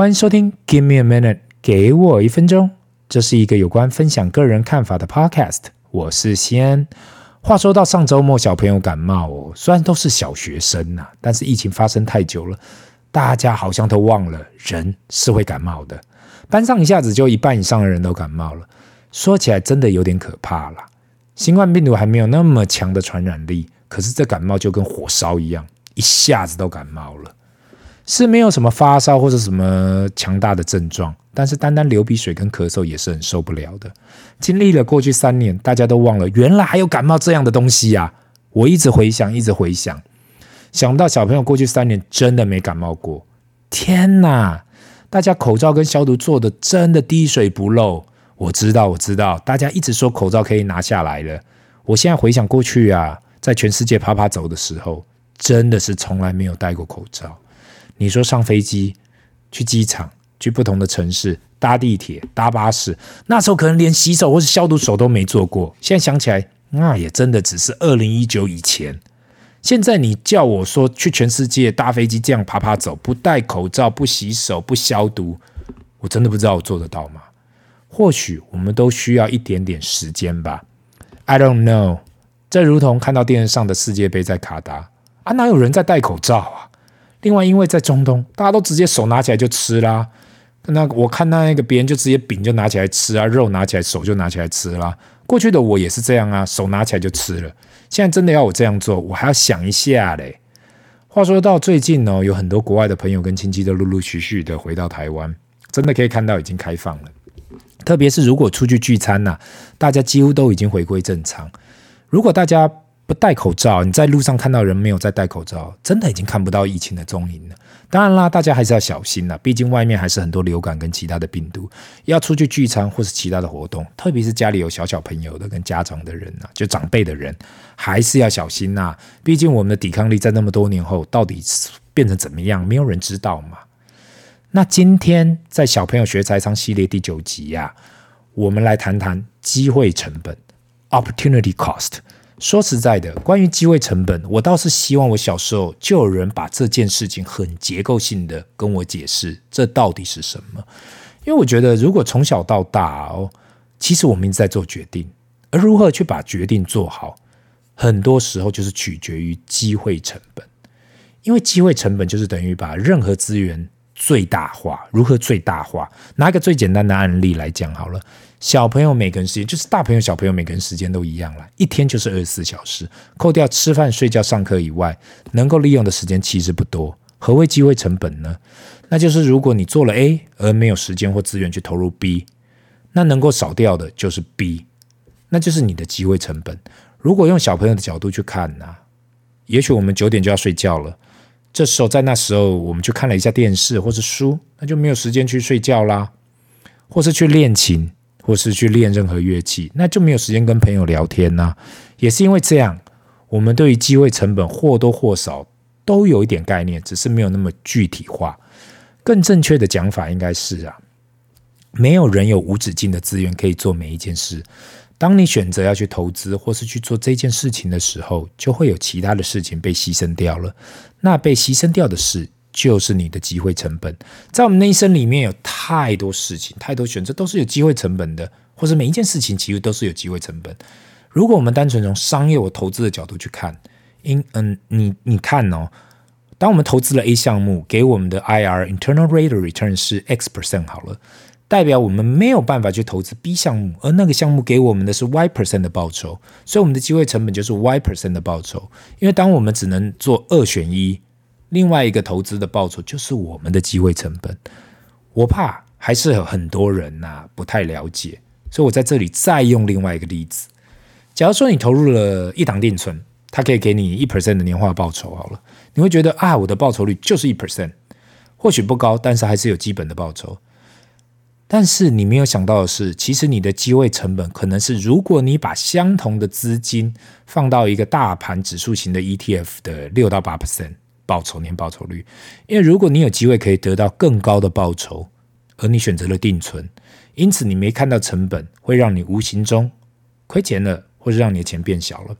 欢迎收听 Give me a minute，给我一分钟。这是一个有关分享个人看法的 podcast。我是西安。话说到上周末，小朋友感冒哦，虽然都是小学生呐，但是疫情发生太久了，大家好像都忘了人是会感冒的。班上一下子就一半以上的人都感冒了，说起来真的有点可怕啦。新冠病毒还没有那么强的传染力，可是这感冒就跟火烧一样，一下子都感冒了。是没有什么发烧或者什么强大的症状，但是单单流鼻水跟咳嗽也是很受不了的。经历了过去三年，大家都忘了原来还有感冒这样的东西呀！我一直回想，一直回想，想到小朋友过去三年真的没感冒过。天哪！大家口罩跟消毒做的真的滴水不漏。我知道，我知道，大家一直说口罩可以拿下来了。我现在回想过去啊，在全世界啪啪走的时候，真的是从来没有戴过口罩。你说上飞机、去机场、去不同的城市、搭地铁、搭巴士，那时候可能连洗手或是消毒手都没做过。现在想起来，那也真的只是二零一九以前。现在你叫我说去全世界搭飞机这样爬爬走，不戴口罩、不洗手、不消毒，我真的不知道我做得到吗？或许我们都需要一点点时间吧。I don't know。这如同看到电视上的世界杯在卡达啊，哪有人在戴口罩啊？另外，因为在中东，大家都直接手拿起来就吃啦。那我看到那个别人就直接饼就拿起来吃啊，肉拿起来手就拿起来吃啦。过去的我也是这样啊，手拿起来就吃了。现在真的要我这样做，我还要想一下嘞。话说到最近呢，有很多国外的朋友跟亲戚都陆陆续续的回到台湾，真的可以看到已经开放了。特别是如果出去聚餐呐，大家几乎都已经回归正常。如果大家不戴口罩，你在路上看到人没有在戴口罩，真的已经看不到疫情的踪影了。当然啦，大家还是要小心呐，毕竟外面还是很多流感跟其他的病毒。要出去聚餐或是其他的活动，特别是家里有小小朋友的跟家长的人呐，就长辈的人，还是要小心呐。毕竟我们的抵抗力在那么多年后到底变成怎么样，没有人知道嘛。那今天在小朋友学财商系列第九集呀、啊，我们来谈谈机会成本 （opportunity cost）。说实在的，关于机会成本，我倒是希望我小时候就有人把这件事情很结构性的跟我解释，这到底是什么？因为我觉得，如果从小到大哦，其实我们一直在做决定，而如何去把决定做好，很多时候就是取决于机会成本。因为机会成本就是等于把任何资源。最大化，如何最大化？拿一个最简单的案例来讲好了。小朋友每个人时间，就是大朋友小朋友每个人时间都一样了，一天就是二十四小时，扣掉吃饭、睡觉、上课以外，能够利用的时间其实不多。何谓机会成本呢？那就是如果你做了 A 而没有时间或资源去投入 B，那能够少掉的就是 B，那就是你的机会成本。如果用小朋友的角度去看呢，也许我们九点就要睡觉了。这时候，在那时候，我们去看了一下电视或是书，那就没有时间去睡觉啦，或是去练琴，或是去练任何乐器，那就没有时间跟朋友聊天呐。也是因为这样，我们对于机会成本或多或少都有一点概念，只是没有那么具体化。更正确的讲法应该是啊，没有人有无止境的资源可以做每一件事。当你选择要去投资或是去做这件事情的时候，就会有其他的事情被牺牲掉了。那被牺牲掉的事，就是你的机会成本。在我们的一生里面，有太多事情、太多选择，都是有机会成本的，或者每一件事情其实都是有机会成本。如果我们单纯从商业或投资的角度去看，因嗯，你你看哦，当我们投资了 A 项目，给我们的 IR（Internal Rate of Return） 是 X percent 好了。代表我们没有办法去投资 B 项目，而那个项目给我们的是 Y percent 的报酬，所以我们的机会成本就是 Y percent 的报酬。因为当我们只能做二选一，另外一个投资的报酬就是我们的机会成本。我怕还是有很多人呐、啊、不太了解，所以我在这里再用另外一个例子。假如说你投入了一档定存，它可以给你一 percent 的年化报酬，好了，你会觉得啊，我的报酬率就是一 percent，或许不高，但是还是有基本的报酬。但是你没有想到的是，其实你的机会成本可能是，如果你把相同的资金放到一个大盘指数型的 ETF 的六到八 percent 报酬年报酬率，因为如果你有机会可以得到更高的报酬，而你选择了定存，因此你没看到成本，会让你无形中亏钱了，或者让你的钱变小了。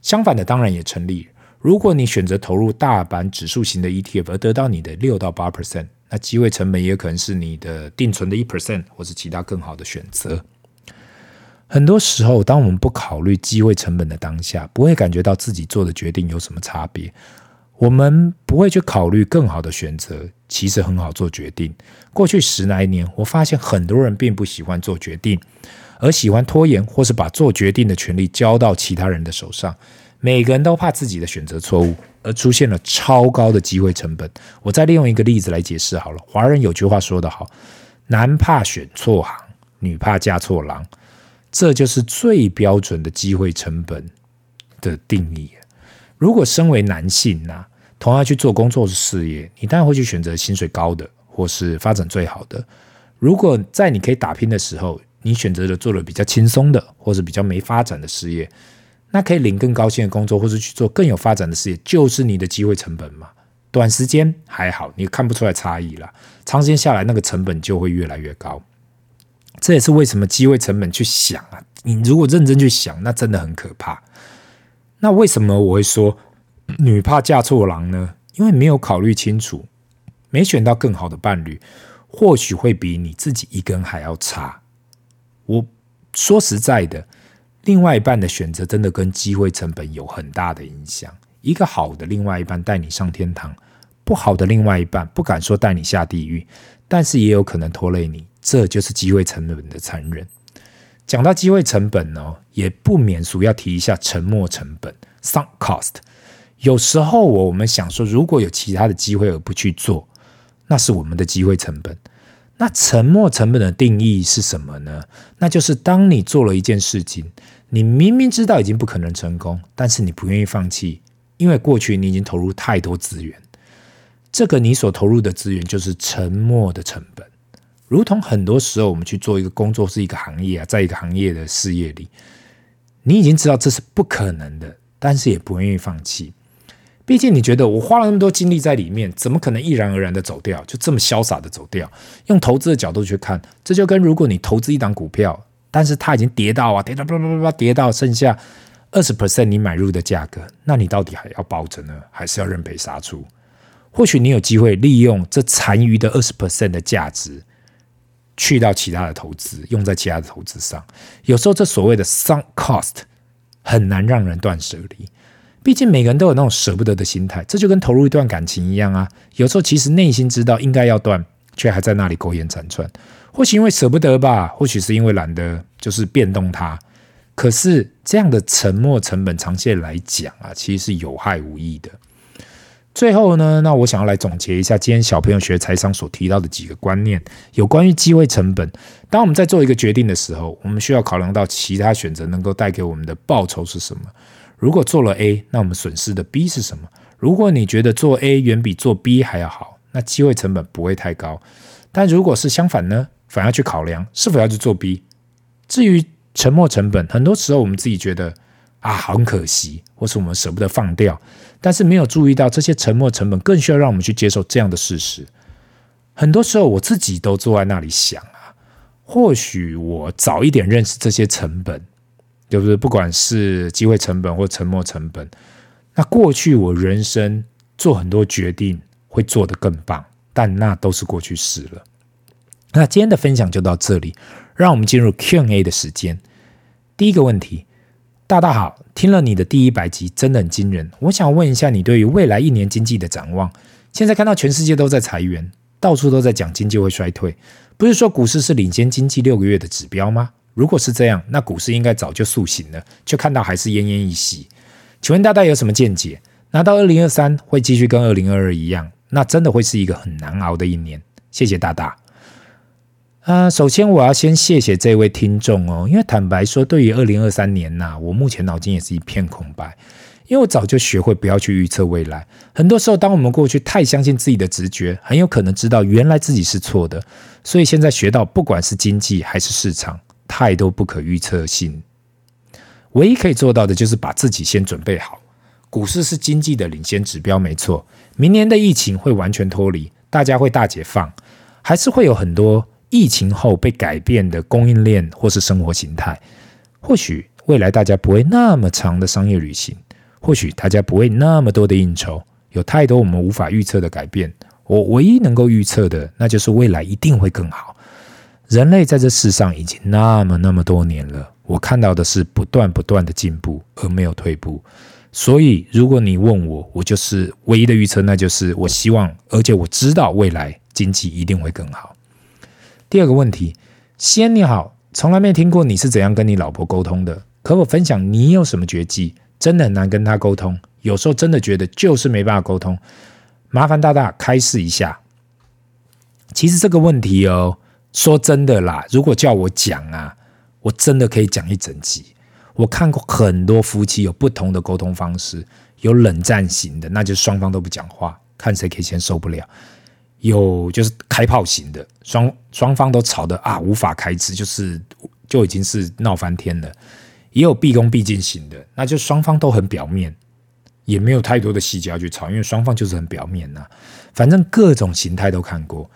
相反的当然也成立，如果你选择投入大盘指数型的 ETF 而得到你的六到八 percent。那机会成本也可能是你的定存的一 percent，或是其他更好的选择。很多时候，当我们不考虑机会成本的当下，不会感觉到自己做的决定有什么差别。我们不会去考虑更好的选择，其实很好做决定。过去十来年，我发现很多人并不喜欢做决定，而喜欢拖延，或是把做决定的权利交到其他人的手上。每个人都怕自己的选择错误，而出现了超高的机会成本。我再利用一个例子来解释好了。华人有句话说得好：“男怕选错行，女怕嫁错郎。”这就是最标准的机会成本的定义。如果身为男性呐，同样去做工作的事业，你当然会去选择薪水高的，或是发展最好的。如果在你可以打拼的时候，你选择了做了比较轻松的，或是比较没发展的事业。那可以领更高薪的工作，或是去做更有发展的事业，就是你的机会成本嘛。短时间还好，你看不出来差异了。长时间下来，那个成本就会越来越高。这也是为什么机会成本去想啊，你如果认真去想，那真的很可怕。那为什么我会说女怕嫁错郎呢？因为没有考虑清楚，没选到更好的伴侣，或许会比你自己一个人还要差。我说实在的。另外一半的选择真的跟机会成本有很大的影响。一个好的另外一半带你上天堂，不好的另外一半不敢说带你下地狱，但是也有可能拖累你。这就是机会成本的残忍。讲到机会成本呢，也不免俗要提一下沉没成本 （sunk cost）。有时候我们想说，如果有其他的机会而不去做，那是我们的机会成本。那沉没成本的定义是什么呢？那就是当你做了一件事情，你明明知道已经不可能成功，但是你不愿意放弃，因为过去你已经投入太多资源。这个你所投入的资源就是沉没的成本。如同很多时候我们去做一个工作，是一个行业啊，在一个行业的事业里，你已经知道这是不可能的，但是也不愿意放弃。毕竟你觉得我花了那么多精力在里面，怎么可能毅然而然的走掉？就这么潇洒的走掉？用投资的角度去看，这就跟如果你投资一档股票，但是它已经跌到啊，跌到啪啪啪啪，跌到剩下二十 percent 你买入的价格，那你到底还要抱着呢，还是要认赔杀出？或许你有机会利用这残余的二十 percent 的价值，去到其他的投资，用在其他的投资上。有时候这所谓的 sunk cost 很难让人断舍离。毕竟每个人都有那种舍不得的心态，这就跟投入一段感情一样啊。有时候其实内心知道应该要断，却还在那里苟延残喘。或许因为舍不得吧，或许是因为懒得就是变动它。可是这样的沉默成本，长线来讲啊，其实是有害无益的。最后呢，那我想要来总结一下今天小朋友学财商所提到的几个观念，有关于机会成本。当我们在做一个决定的时候，我们需要考量到其他选择能够带给我们的报酬是什么。如果做了 A，那我们损失的 B 是什么？如果你觉得做 A 远比做 B 还要好，那机会成本不会太高。但如果是相反呢？反而去考量是否要去做 B。至于沉没成本，很多时候我们自己觉得啊很可惜，或是我们舍不得放掉，但是没有注意到这些沉没成本更需要让我们去接受这样的事实。很多时候我自己都坐在那里想啊，或许我早一点认识这些成本。对不对？不管是机会成本或沉没成本，那过去我人生做很多决定会做得更棒，但那都是过去式了。那今天的分享就到这里，让我们进入 Q&A 的时间。第一个问题，大大好，听了你的第一百集，真的很惊人。我想问一下你对于未来一年经济的展望。现在看到全世界都在裁员，到处都在讲经济会衰退，不是说股市是领先经济六个月的指标吗？如果是这样，那股市应该早就苏醒了，却看到还是奄奄一息。请问大大有什么见解？拿到二零二三会继续跟二零二二一样？那真的会是一个很难熬的一年。谢谢大大。啊、首先我要先谢谢这位听众哦，因为坦白说，对于二零二三年呐、我目前脑筋也是一片空白，因为我早就学会不要去预测未来。很多时候，当我们过去太相信自己的直觉，很有可能知道原来自己是错的。所以现在学到，不管是经济还是市场。太多不可预测性，唯一可以做到的就是把自己先准备好。股市是经济的领先指标，没错。明年的疫情会完全脱离，大家会大解放，还是会有很多疫情后被改变的供应链或是生活形态。或许未来大家不会那么长的商业旅行，或许大家不会那么多的应酬，有太多我们无法预测的改变。我唯一能够预测的，那就是未来一定会更好。人类在这世上已经那么那么多年了，我看到的是不断不断的进步，而没有退步。所以，如果你问我，我就是唯一的预测，那就是我希望，而且我知道未来经济一定会更好。第二个问题，先你好，从来没听过你是怎样跟你老婆沟通的，可否分享你有什么绝技？真的很难跟她沟通，有时候真的觉得就是没办法沟通，麻烦大大开示一下。其实这个问题哦。说真的啦，如果叫我讲啊，我真的可以讲一整集。我看过很多夫妻有不同的沟通方式，有冷战型的，那就是双方都不讲话，看谁可以先受不了；有就是开炮型的，双双方都吵得啊无法开支，就是就已经是闹翻天了；也有毕恭毕敬型的，那就双方都很表面，也没有太多的细节要去吵，因为双方就是很表面呐、反正各种形态都看过。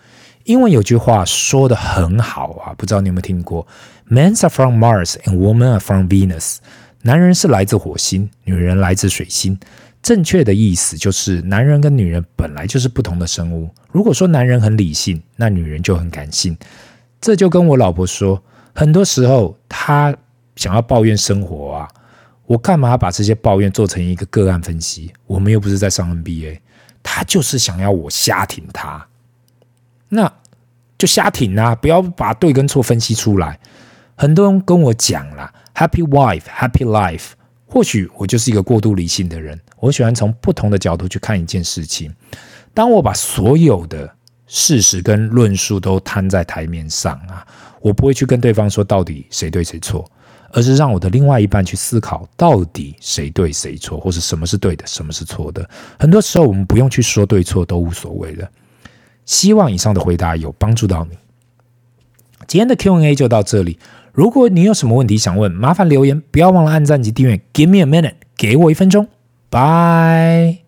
英文有句话说得很好啊，不知道你有没有听过？Men are from Mars and women are from Venus。男人是来自火星，女人来自水星。正确的意思就是，男人跟女人本来就是不同的生物。如果说男人很理性，那女人就很感性。这就跟我老婆说，很多时候她想要抱怨生活啊，我干嘛把这些抱怨做成一个个案分析？我们又不是在上 NBA，她就是想要我瞎挺她。那就瞎挺啊，不要把对跟错分析出来。很多人跟我讲啦，Happy wife, happy life。或许我就是一个过度理性的人，我喜欢从不同的角度去看一件事情。当我把所有的事实跟论述都摊在台面上啊，我不会去跟对方说到底谁对谁错，而是让我的另外一半去思考到底谁对谁错，或是什么是对的，什么是错的。很多时候我们不用去说对错，都无所谓了。希望以上的回答有帮助到你。今天的 Q&A 就到这里。如果你有什么问题想问，麻烦留言，不要忘了按赞及订阅。Give me a minute，给我一分钟。Bye。